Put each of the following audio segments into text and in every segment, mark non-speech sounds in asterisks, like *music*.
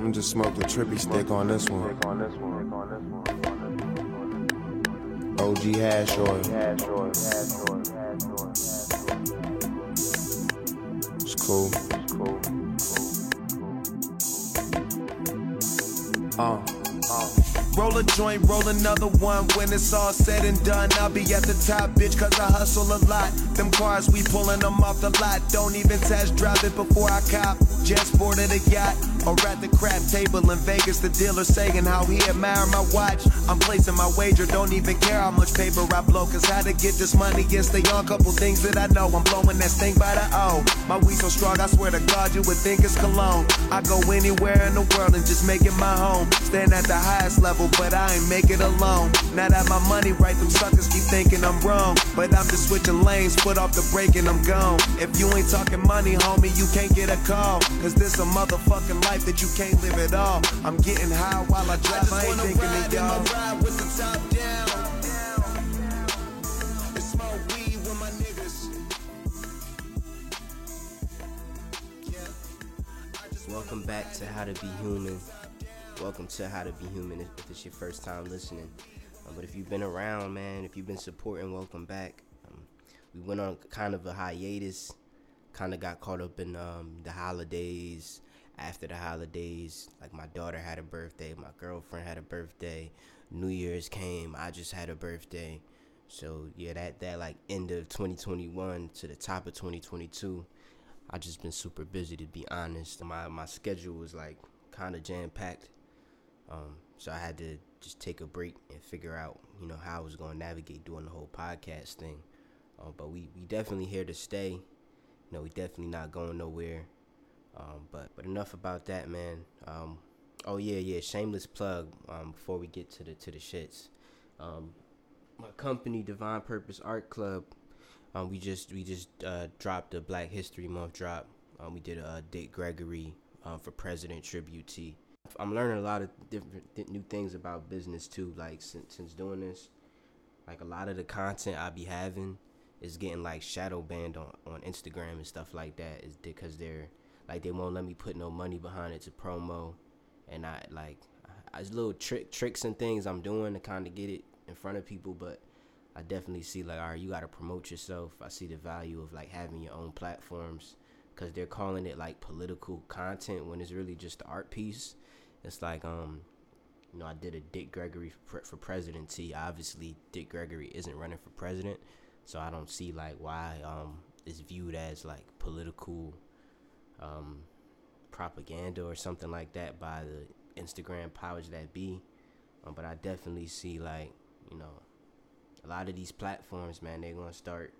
I'm just smoke the trippy stick on this one. OG hash oil. It's cool. Uh. Roll a joint, roll another one. When it's all said and done, I'll be at the top, bitch, cause I hustle a lot. Them cars, we pulling them off the lot. Don't even test drive it before I cop. Just boarded a yacht or at the crap table in Vegas. The dealer saying how he admire my watch. I'm placing my wager, don't even care how much paper I blow. Cause how to get this money is the young couple things that I know. I'm blowing that stink by the O. My weed so strong, I swear to God, you would think it's cologne. I go anywhere in the world and just make it my home. Stand at the highest level, but I ain't make it alone. Now that my money right, them suckers keep thinking I'm wrong. But I'm just switching lanes, foot off the brake and I'm gone. If you ain't talking money, homie, you can't get a call. Cause this a motherfucking life that you can't live at all. I'm getting high while I drive, I, ain't thinking of y'all. ride with the top down. And smoke weed with my niggas. Welcome back to How to Be Human. Welcome to How to Be Human if it's your first time listening. Um, but if you've been around, man, if you've been supporting, welcome back. Um, we went on kind of a hiatus, kind of got caught up in um, the holidays. After the holidays, like my daughter had a birthday, my girlfriend had a birthday, New Year's came, I just had a birthday. So yeah, that that like end of 2021 to the top of 2022. I just been super busy to be honest. My my schedule was like kind of jam packed, um, so I had to just take a break and figure out you know how I was going to navigate doing the whole podcast thing. Uh, but we we definitely here to stay. You know, we definitely not going nowhere. Um, but but enough about that, man. Um, oh yeah, yeah. Shameless plug. Um, before we get to the to the shits, um, my company Divine Purpose Art Club. Um, we just we just uh, dropped a Black History Month drop. Um, we did a uh, Dick Gregory um, for President tribute. I'm learning a lot of different th- new things about business too. Like since since doing this, like a lot of the content I be having is getting like shadow banned on on Instagram and stuff like that. Is because they're like they won't let me put no money behind it to promo, and I like I, little trick tricks and things I'm doing to kind of get it in front of people, but I definitely see like, all right, you got to promote yourself. I see the value of like having your own platforms because they're calling it like political content when it's really just an art piece. It's like, um, you know, I did a Dick Gregory for, for president tee. Obviously, Dick Gregory isn't running for president, so I don't see like why um it's viewed as like political um propaganda or something like that by the Instagram powers that be. Um, but I definitely see like, you know, a lot of these platforms, man, they're gonna start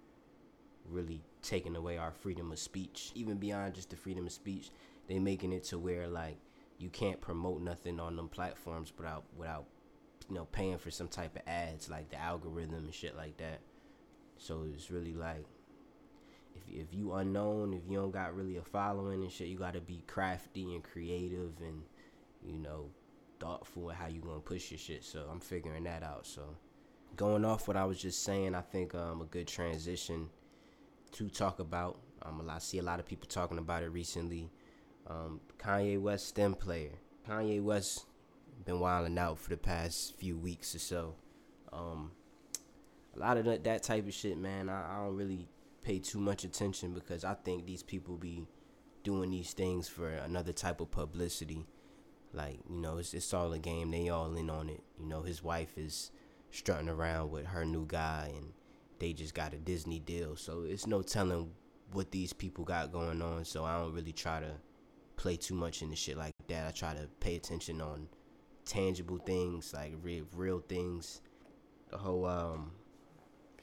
really taking away our freedom of speech. Even beyond just the freedom of speech, they making it to where like you can't promote nothing on them platforms without without you know paying for some type of ads like the algorithm and shit like that. So it's really like if if you unknown, if you don't got really a following and shit, you got to be crafty and creative and you know thoughtful with how you gonna push your shit. So I'm figuring that out. So going off what I was just saying, I think um, a good transition to talk about. Um, I see a lot of people talking about it recently. Um, Kanye West stem player. Kanye West been wilding out for the past few weeks or so. Um, a lot of that, that type of shit, man. I, I don't really pay too much attention because I think these people be doing these things for another type of publicity. Like you know, it's it's all a game. They all in on it. You know, his wife is strutting around with her new guy and they just got a Disney deal. So it's no telling what these people got going on. So I don't really try to play too much in the shit like that. I try to pay attention on tangible things, like real real things. The whole um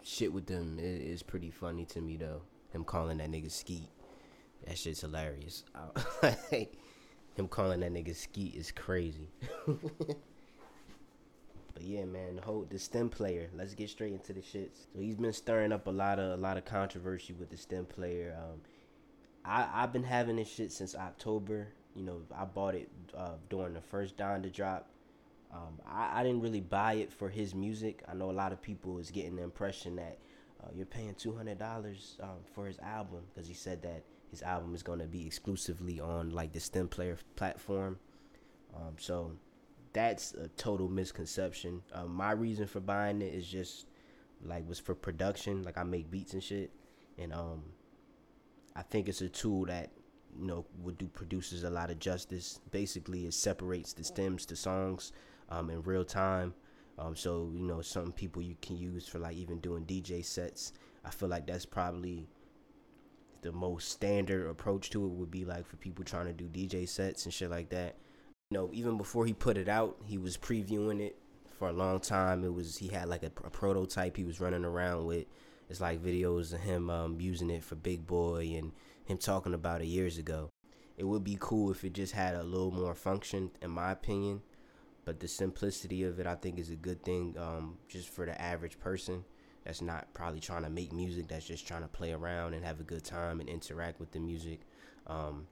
shit with them is, pretty funny to me though. Him calling that nigga Skeet. That shit's hilarious. *laughs* Him calling that nigga Skeet is crazy. *laughs* But yeah, man, whole the stem player. Let's get straight into the shits. So he's been stirring up a lot of a lot of controversy with the stem player. Um, I I've been having this shit since October. You know, I bought it uh, during the first Donda drop. Um, I, I didn't really buy it for his music. I know a lot of people is getting the impression that uh, you're paying two hundred dollars um, for his album because he said that his album is going to be exclusively on like the stem player platform. Um, so that's a total misconception. Um, my reason for buying it is just like was for production. Like I make beats and shit, and um, I think it's a tool that you know would do producers a lot of justice. Basically, it separates the stems to songs um, in real time. Um, so you know, some people you can use for like even doing DJ sets. I feel like that's probably the most standard approach to it would be like for people trying to do DJ sets and shit like that. You know, even before he put it out, he was previewing it for a long time. It was he had like a, a prototype he was running around with. It's like videos of him um, using it for Big Boy and him talking about it years ago. It would be cool if it just had a little more function, in my opinion. But the simplicity of it, I think, is a good thing um, just for the average person that's not probably trying to make music, that's just trying to play around and have a good time and interact with the music. Um,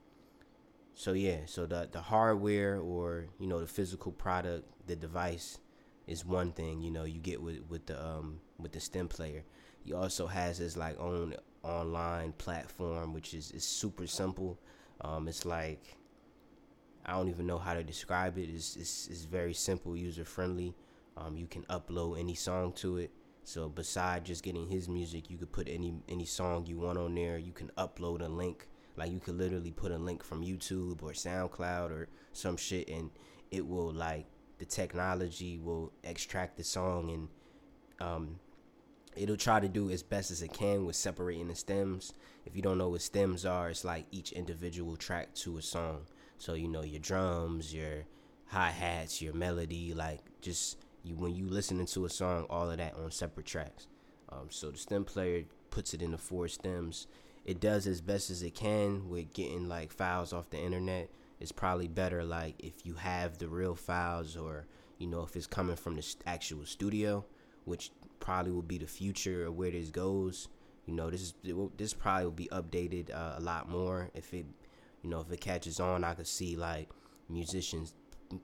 so yeah, so the the hardware or you know the physical product, the device is one thing. You know you get with with the um with the stem player. He also has his like own online platform, which is is super simple. Um, it's like I don't even know how to describe it. It's it's, it's very simple, user friendly. Um, you can upload any song to it. So beside just getting his music, you could put any any song you want on there. You can upload a link. Like you could literally put a link from YouTube or SoundCloud or some shit, and it will like the technology will extract the song and um, it'll try to do as best as it can with separating the stems. If you don't know what stems are, it's like each individual track to a song. So you know your drums, your hi hats, your melody, like just you when you listening to a song, all of that on separate tracks. Um, so the stem player puts it in the four stems. It does as best as it can with getting like files off the internet. It's probably better like if you have the real files or you know if it's coming from the actual studio, which probably will be the future of where this goes. You know, this is this probably will be updated uh, a lot more if it, you know, if it catches on. I could see like musicians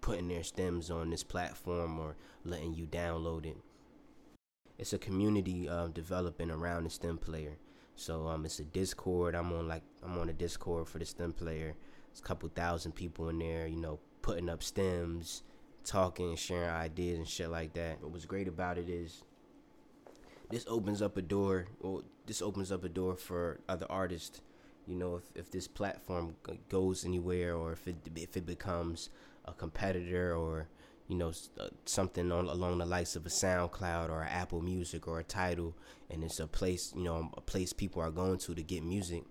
putting their stems on this platform or letting you download it. It's a community uh, developing around the stem player. So um, it's a Discord. I'm on like I'm on a Discord for the stem player. It's a couple thousand people in there. You know, putting up stems, talking, sharing ideas and shit like that. What's great about it is this opens up a door. Well, this opens up a door for other artists. You know, if, if this platform goes anywhere, or if it if it becomes a competitor or you know uh, something on, along the likes of a SoundCloud or Apple Music or a Tidal, and it's a place you know a place people are going to to get music.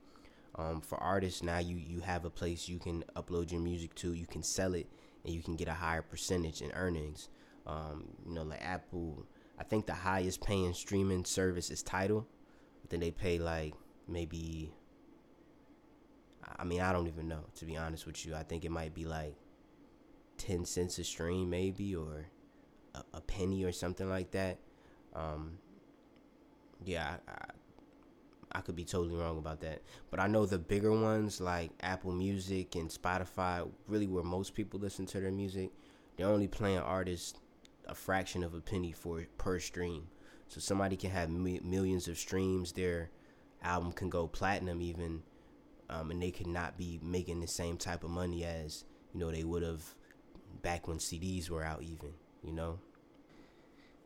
Um, for artists now, you you have a place you can upload your music to. You can sell it, and you can get a higher percentage in earnings. Um, you know, like Apple, I think the highest paying streaming service is Tidal. But then they pay like maybe. I mean, I don't even know to be honest with you. I think it might be like 10 cents a stream maybe or a, a penny or something like that. Um, yeah I, I, I, could be totally wrong about that. But i know the bigger ones like apple music and spotify really where most people listen to their music they're only playing artists a fraction of a penny for per stream. So somebody can have mi- millions of streams their album can go platinum even um, and they could not be making the same type of money as you know they would have back when CDs were out, even you know.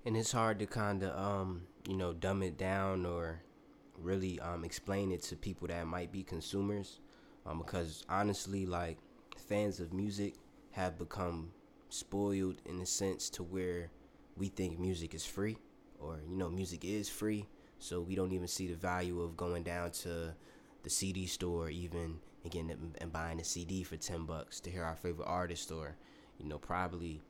And it's hard to kind of um, you know dumb it down or really um, explain it to people that might be consumers, um, because honestly, like fans of music have become spoiled in a sense to where we think music is free, or you know, music is free, so we don't even see the value of going down to the CD store even and getting and buying a CD for ten bucks to hear our favorite artist or you know, probably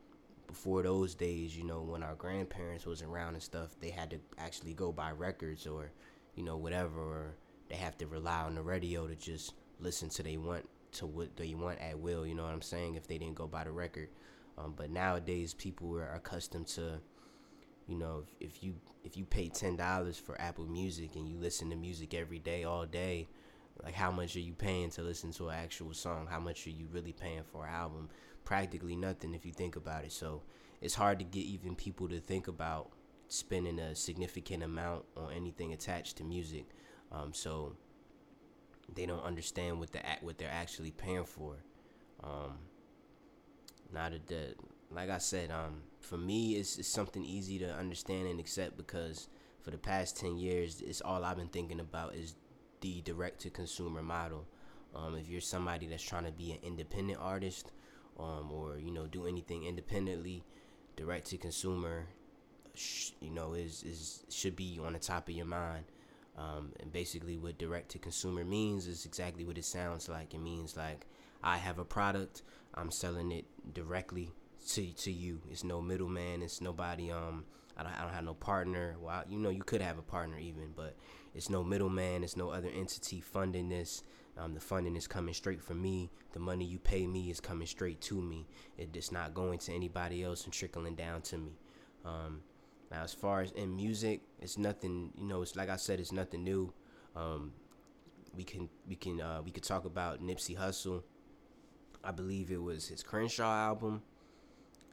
before those days, you know, when our grandparents was around and stuff, they had to actually go buy records or, you know, whatever, or they have to rely on the radio to just listen to they want to what they want at will. You know what I'm saying? If they didn't go buy the record, um, but nowadays people are accustomed to, you know, if, if you if you pay ten dollars for Apple Music and you listen to music every day, all day, like how much are you paying to listen to an actual song? How much are you really paying for an album? practically nothing if you think about it. So it's hard to get even people to think about spending a significant amount on anything attached to music. Um, so they don't understand what the what they're actually paying for. Um, Not a dead. Like I said, um, for me, it's, it's something easy to understand and accept because for the past ten years, it's all I've been thinking about is the direct to consumer model. Um, if you're somebody that's trying to be an independent artist, um, or you know do anything independently, direct to consumer, sh- you know is is should be on the top of your mind. Um, and basically, what direct to consumer means is exactly what it sounds like. It means like I have a product, I'm selling it directly to to you. It's no middleman. It's nobody. Um, I don't, I don't have no partner. Well, you know, you could have a partner even, but it's no middleman. It's no other entity funding this. Um, the funding is coming straight from me. The money you pay me is coming straight to me. It's not going to anybody else and trickling down to me. Um, now, as far as in music, it's nothing. You know, it's like I said, it's nothing new. Um, we can we can uh, we could talk about Nipsey Hussle. I believe it was his Crenshaw album.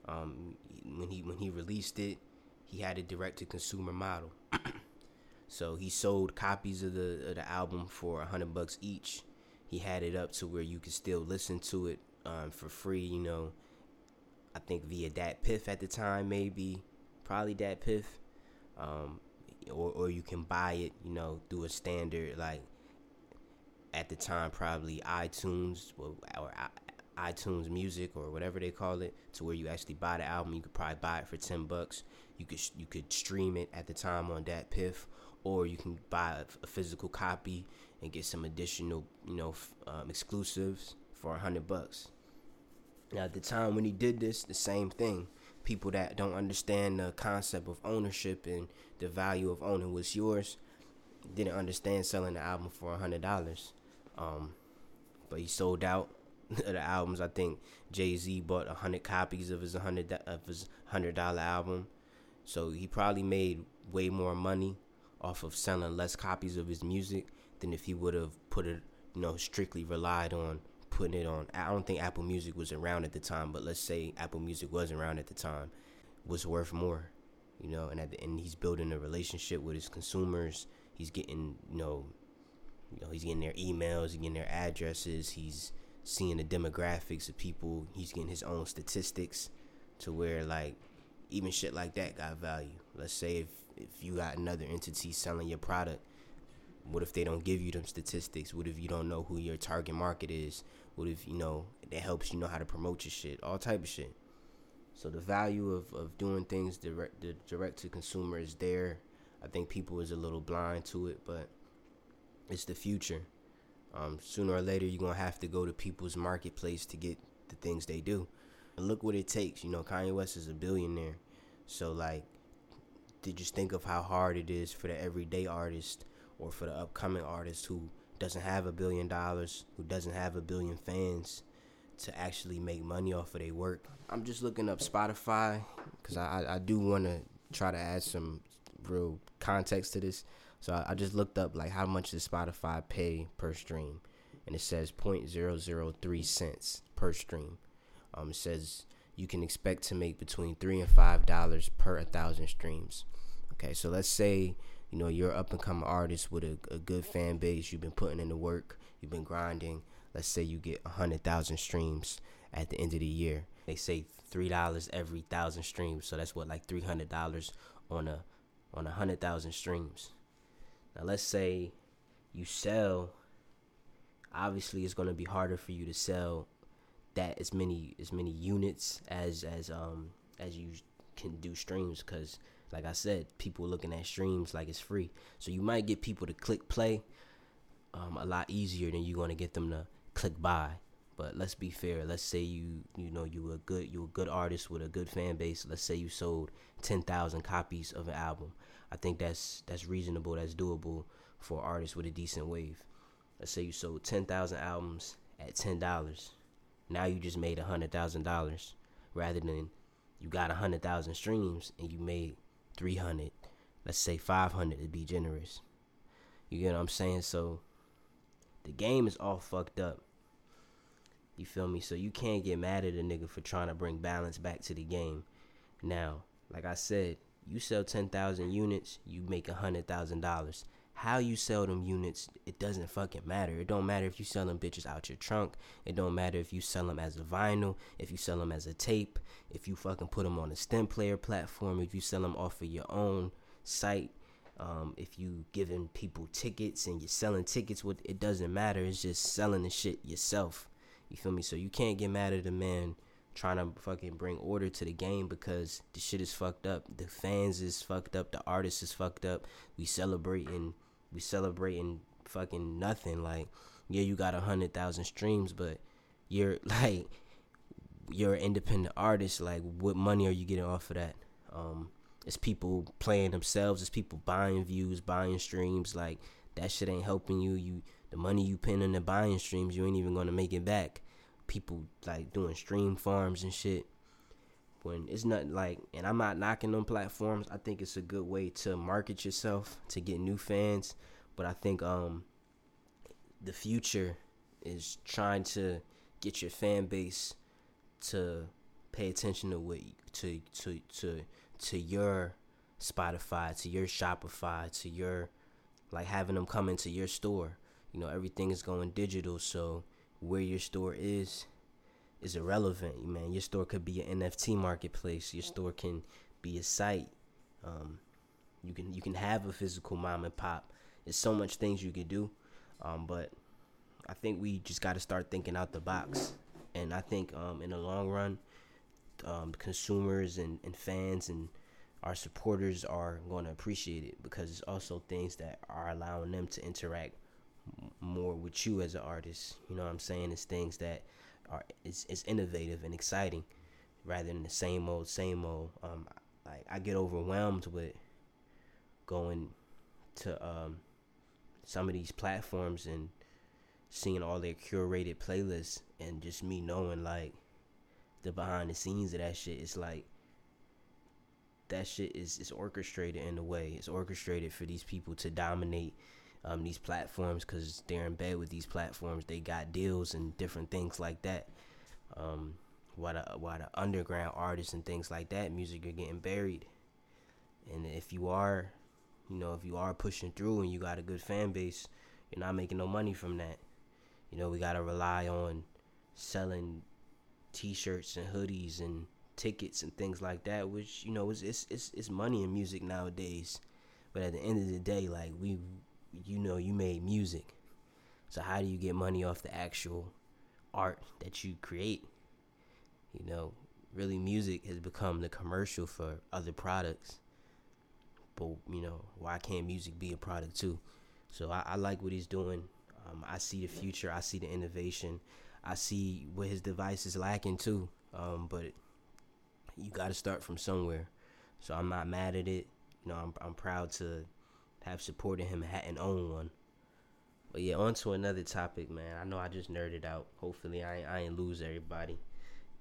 Um, when he when he released it, he had a direct to consumer model. *clears throat* so he sold copies of the of the album for a hundred bucks each. He had it up to where you could still listen to it um, for free. You know, I think via DatPiff at the time, maybe probably DatPiff, um, or or you can buy it. You know, through a standard like at the time probably iTunes or, or iTunes Music or whatever they call it, to where you actually buy the album. You could probably buy it for ten bucks. You could you could stream it at the time on DatPiff, or you can buy a, physical copy and get some additional, you know, um, exclusives for a hundred bucks. Now, at the time when he did this, the same thing. People that don't understand the concept of ownership and the value of owning what's yours didn't understand selling the album for a hundred dollars. Um, but he sold out *laughs* the albums. I think Jay Z bought a hundred copies of his hundred of his hundred dollar album, so he probably made way more money off of selling less copies of his music than if he would have put it, you know, strictly relied on putting it on. I don't think Apple Music was around at the time, but let's say Apple Music was around at the time, was worth more, you know. And at the end, he's building a relationship with his consumers. He's getting, you know, you know, he's getting their emails, he's getting their addresses. He's seeing the demographics of people. He's getting his own statistics to where like even shit like that got value. Let's say if if you got another entity selling your product, what if they don't give you them statistics? What if you don't know who your target market is? What if you know it helps you know how to promote your shit? All type of shit. So the value of, of doing things direct the direct to consumer is there. I think people is a little blind to it, but it's the future. Um, sooner or later, you're gonna have to go to people's marketplace to get the things they do. And look what it takes. You know, Kanye West is a billionaire, so like, did you think of how hard it is for the everyday artist or for the upcoming artist who doesn't have a billion dollars, who doesn't have a billion fans, to actually make money off of their work? I'm just looking up Spotify because I, I, I do want to try to add some real context to this. So I, I just looked up like how much does Spotify pay per stream, and it says 0.003 cents per stream. Um, it says you can expect to make between three and five dollars per a thousand streams. Okay, so let's say you know you're up and coming artist with a, a good fan base. You've been putting in the work. You've been grinding. Let's say you get a hundred thousand streams at the end of the year. They say three dollars every thousand streams, so that's what like three hundred dollars on a on a hundred thousand streams. Now let's say you sell obviously it's going to be harder for you to sell that as many as many units as as um as you can do streams cuz like I said people looking at streams like it's free. So you might get people to click play um a lot easier than you're to get them to click buy. But let's be fair. Let's say you you know you were a good you a good artist with a good fan base. Let's say you sold 10,000 copies of an album. I think that's that's reasonable. That's doable for artists with a decent wave. Let's say you sold ten thousand albums at ten dollars. Now you just made a hundred thousand dollars, rather than you got a hundred thousand streams and you made three hundred. Let's say five hundred to be generous. You get what I'm saying? So the game is all fucked up. You feel me? So you can't get mad at a nigga for trying to bring balance back to the game. Now, like I said, you sell 10,000 units, you make a $100,000. How you sell them units, it doesn't fucking matter. It don't matter if you sell them bitches out your trunk. It don't matter if you sell them as a vinyl, if you sell them as a tape, if you fucking put them on a stem player platform, if you sell them off of your own site, um, if you giving people tickets and you're selling tickets, with it doesn't matter. It's just selling the shit yourself. You feel me? So you can't get mad at a man trying to fucking bring order to the game because the shit is fucked up. The fans is fucked up. The artist is fucked up. We celebrating, we celebrating fucking nothing. Like, yeah, you got a hundred thousand streams, but you're *laughs* like, you're an independent artist. Like, what money are you getting off of that? Um, it's people playing themselves. It's people buying views, buying streams. Like that shit ain't helping you. You the money you pin in the buying streams, you ain't even gonna make it back. People like doing stream farms and shit. When it's not like, and I'm not knocking them platforms. I think it's a good way to market yourself to get new fans. But I think um the future is trying to get your fan base to pay attention to what to to to to your Spotify, to your Shopify, to your like having them come into your store. You know, everything is going digital, so where your store is is irrelevant, man. Your store could be an NFT marketplace. Your store can be a site. Um, you can you can have a physical mom and pop. There's so much things you can do, um, but I think we just got to start thinking out the box. And I think um, in the long run, um, consumers and, and fans and our supporters are going to appreciate it because it's also things that are allowing them to interact more with you as an artist. You know what I'm saying? It's things that are it's, it's innovative and exciting rather than the same old same old. Um, like I get overwhelmed with going to um, some of these platforms and seeing all their curated playlists and just me knowing like the behind the scenes of that shit is like that shit is is orchestrated in a way. It's orchestrated for these people to dominate um, these platforms because they're in bed with these platforms. They got deals and different things like that. Um, while the while the underground artists and things like that, music are getting buried. And if you are, you know, if you are pushing through and you got a good fan base, you're not making no money from that. You know, we gotta rely on selling t-shirts and hoodies and tickets and things like that which you know it's it's it's, it's money in music nowadays but at the end of the day like we you know you made music. So how do you get money off the actual art that you create? You know really music has become the commercial for other products. But you know why can't music be a product too? So i, I like what he's doing. Um, i see the future. I see the innovation. I see what his device is lacking too. Um, but you got to start from somewhere. So I'm not mad at it. You know, I'm I'm proud to have supported him and own one. But yeah, on to another topic, man. I know I just nerded out. Hopefully, I ain't, I ain't lose everybody.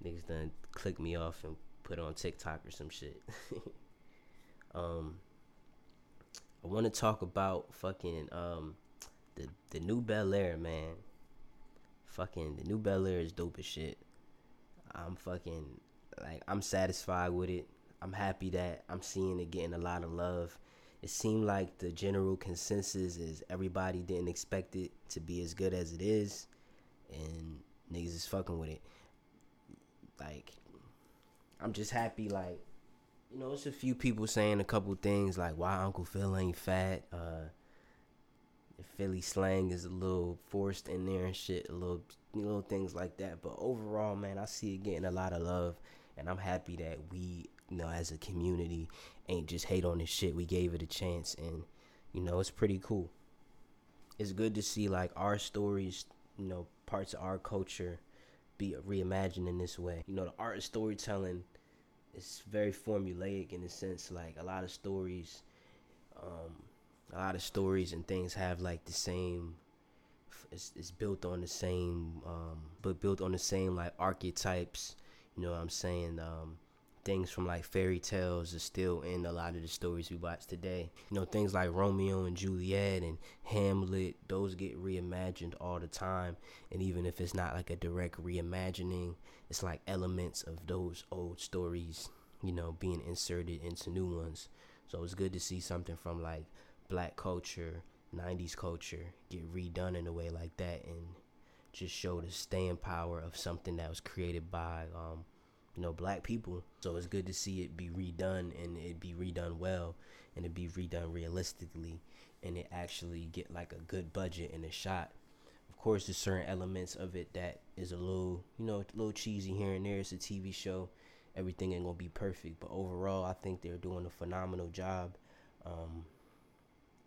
Niggas done click me off and put on TikTok or some shit. *laughs* um, I want to talk about fucking um the the new Bel Air, man fucking the new Bel Air is dope as shit. I'm fucking like I'm satisfied with it. I'm happy that I'm seeing it getting a lot of love. It seemed like the general consensus is everybody didn't expect it to be as good as it is, and niggas is fucking with it. Like, I'm just happy. Like, you know, it's a few people saying a couple things like why Uncle Phil ain't fat. Uh, Philly slang is a little forced in there and shit, a little little things like that. But overall, man, I see it getting a lot of love, and I'm happy that we, you know, as a community, ain't just hate on this shit. We gave it a chance, and you know, it's pretty cool. It's good to see like our stories, you know, parts of our culture be reimagined in this way. You know, the art of storytelling is very formulaic in a sense. Like a lot of stories. Um, a lot of stories and things have like the same it's, it's built on the same um, but built on the same like archetypes you know what i'm saying um, things from like fairy tales are still in a lot of the stories we watch today. You know things like romeo and juliet and hamlet those get reimagined all the time. And even if it's not like a direct reimagining it's like elements of those old stories you know being inserted into new ones. So it's good to see something from like black culture 90s culture get redone in a way like that and just show the staying power of something that was created by um, you know black people. So it's good to see it be redone and it be redone well and it be redone realistically and it actually get like a good budget and a shot. Of course there's certain elements of it that is a little you know a little cheesy here and there. It's a tv show. Everything ain't gonna be perfect but overall i think they're doing a phenomenal job. Um,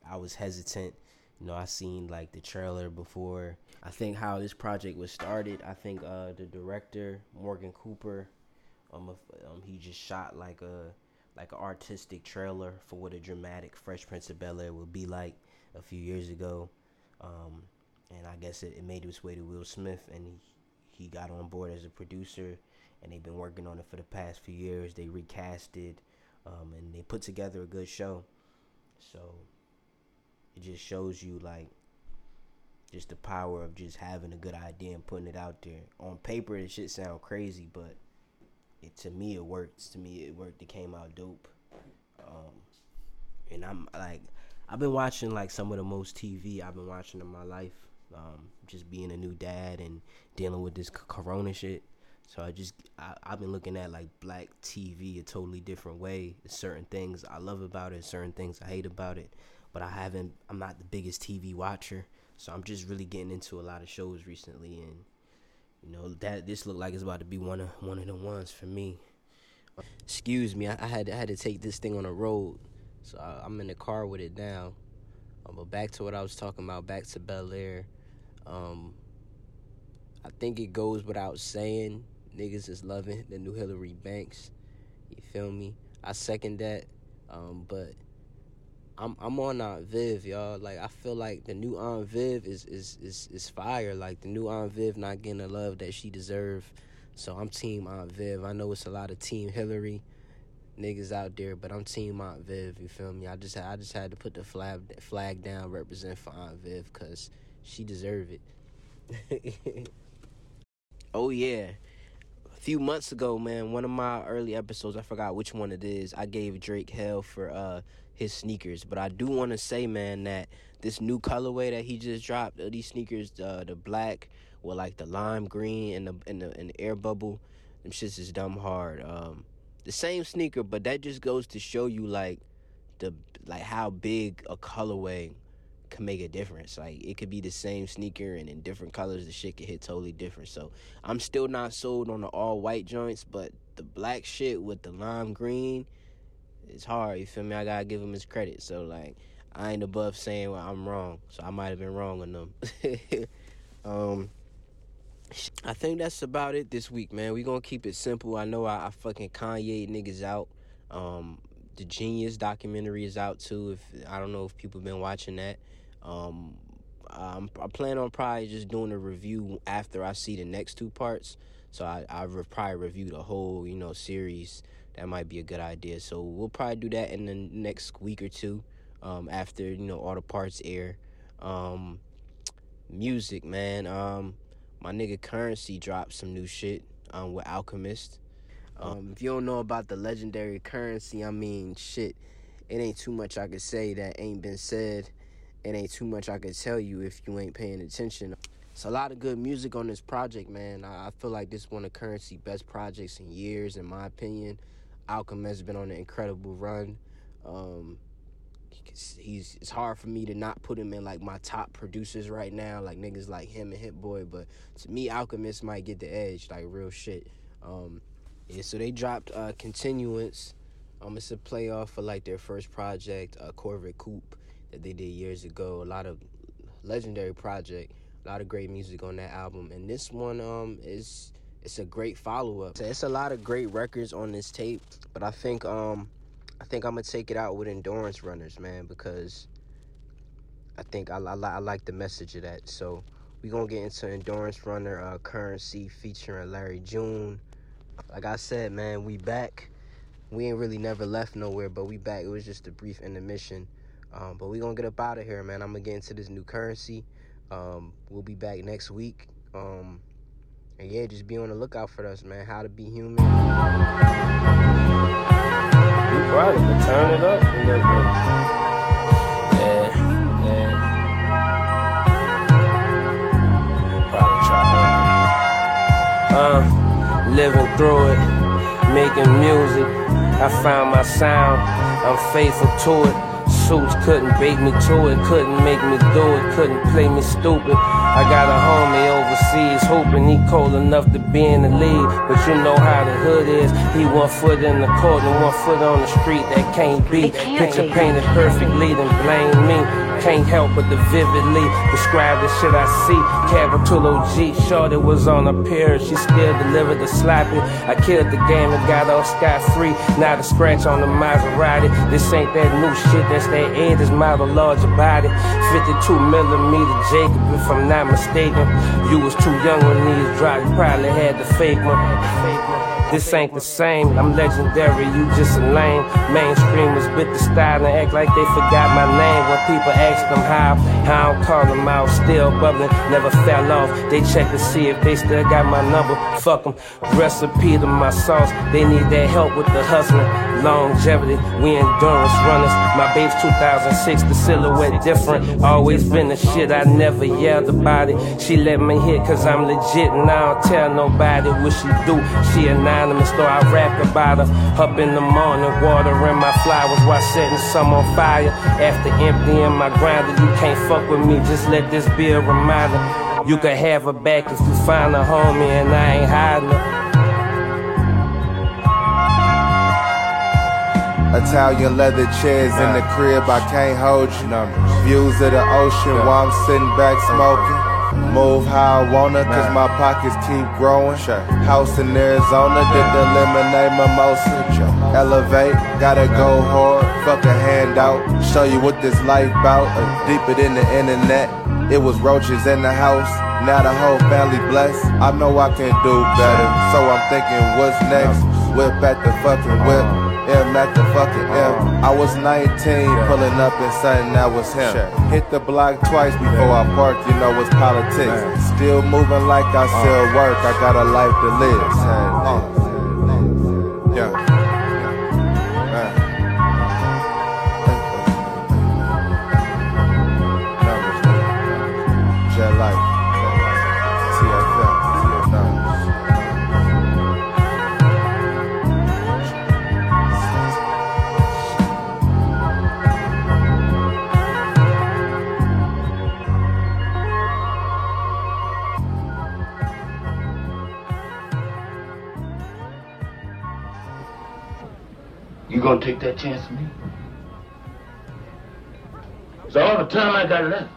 i was hesitant. You know i seen like the trailer before. I think how this project was started i think uh, the director morgan cooper um, um, he just shot like a like an artistic trailer for what a dramatic Fresh Prince of Bel Air would be like a few years ago. Um, and I guess it, it, made its way to Will Smith, and he, he got on board as a producer, and they've been working on it for the past few years. They recasted, um, and they put together a good show. So it just shows you like just the power of just having a good idea and putting it out there. On paper, it should sound crazy, but it, to me it works. To me it worked. It came out dope. Um, and I'm like, I've been watching like some of the most TV I've been watching in my life. Um, just being a new dad and dealing with this corona shit. So I just I, I've been looking at like black TV a totally different way. certain things I love about it, certain things I hate about it. But I haven't. I'm not the biggest TV watcher, so I'm just really getting into a lot of shows recently and you know that this looked like it's about to be one of one of the ones for me. Excuse me, I, I had I had to take this thing on the road, so I, am in the car with it now. Um, but back to what I was talking about, back to Bel Air. Um, I think it goes without saying, niggas is loving the new Hilary Banks. You feel me? I second that. Um, but I'm I'm on Aunt Viv, y'all. Like I feel like the new Aunt Viv is is is is fire. Like the new Aunt Viv not getting the love that she deserve. So I'm team Aunt Viv. I know it's a lot of team Hilary niggas out there, but I'm team Aunt Viv. You feel me? I just I just had to put the flag flag down, represent for Aunt Viv, cause she deserve it. *laughs* oh yeah. A few months ago, man, one of my early episodes, I forgot which one it is. I gave Drake hell for uh his sneakers. But I do want to say, man, that this new colorway that he just dropped, uh, these sneakers, uh, the black with like the lime green and the and the, and the air bubble, them shits is dumb hard. Um, the same sneaker, but that just goes to show you like the like how big a colorway can make a difference. Like it could be the same sneaker and in different colors, the shit could hit totally different. So I'm still not sold on the all white joints, but the black shit with the lime green it's hard. You feel me? I gotta give him his credit. So like, I ain't above saying well, I'm wrong. So I might have been wrong on them. *laughs* um, I think that's about it this week, man. We gonna keep it simple. I know I, I fucking Kanye niggas out. Um, the Genius documentary is out too. If I don't know if people been watching that. Um, I'm, I plan on probably just doing a review after I see the next two parts. So I I probably review the whole you know series that might be a good idea. So we'll probably do that in the next week or two, um, after you know all the parts air. Um, music, man. Um, my nigga Curren$y dropped some new shit um, with Alchemist. Um, if you don't know about the legendary Curren$y, I mean, shit, it ain't too much I could say that ain't been said. It ain't too much I could tell you if you ain't paying attention. It's a lot of good music on this project, man. I, feel like this one of Curren$y best projects in years, in my opinion. Alchemist been on an incredible run. Um, he's it's hard for me to not put him in like my top producers right now, like niggas like him and Hit Boy. But to me, Alchemist might get the edge, like real shit. Um, yeah, so they dropped uh, Continuance. Um, it's a playoff for like their first project, uh, Covert Coup, that they did years ago. A lot of legendary project, a lot of great music on that album, and this one um is it's a great follow up. So It's a lot of great records on this tape, but I think um I think I'm gonna take it out with endurance runners, man, because I think I, I, I like the message of that. So we gonna get into endurance runner uh, Curren$y featuring Larry June. Like I said, man, we back. We ain't really never left nowhere, but we back. It was just a brief intermission. Um, but we gonna get up out of here, man. I'm gonna get into this new Curren$y. Um, we'll be back next week. Um, and yeah, just be on the lookout for us, man. How to be human. Turn it up in that. Yeah, yeah. Probably try Uh, living through it, making music. I found my sound. I'm faithful to it suits couldn't bait me to it, couldn't make me do it, couldn't play me stupid. I got a homie over overseas hoping he cold enough to be in the league. But you know how the hood is. He one foot in the court and one foot on the street. That can't be. Picture painted perfectly, then blame me. Can't help but to vividly describe the shit I see. Capital OG, short it was on a pier. She still delivered the sloppy. I killed the game and got off scot free. Not a scratch on the Maserati. This ain't that new shit, that's that 80s model, larger body. 52 millimeter Jacob, if I'm not mistaken. You was too young when these dropped, you probably had the fake one. This ain't the same, I'm legendary, you just a lame. Mainstreamers bit the style and act like they forgot my name. When people ask them how, I don't call them out. Still bubbling, never fell off. They check to see if they still got my number. Fuck them, recipe to my sauce. They need that help with the hustling. Longevity, we endurance runners. My babe's 2006, the silhouette different. Always been the shit, I never yelled about it. She let me hit cause I'm legit and I don't tell nobody what she do. She a anonymous, though I rap about her. Up in the morning, watering my flowers while setting some on fire. After emptying my grinder, you can't fuck with me, just let this be a reminder. You can have her back if you find a homie, and I ain't hiding her. Italian leather chairs in the crib, I can't hold you. Views of the ocean while I'm sitting back smoking. Move how I wanna, cause my pockets keep growing. House in Arizona, did the lemonade mimosa. Elevate, gotta go hard, fuck a handout. Show you what this life bout, uh, deeper than the internet. It was roaches in the house, now the whole family blessed. I know I can do better, so I'm thinking what's next. Whip at the fucking whip. M at the fucking M. I was 19, pulling up in something that was him. Hit the block twice before I parked, you know it's politics. Still moving like I still work, I got a life to live. Uh. Yeah. Chance with me? It's all the time I got left.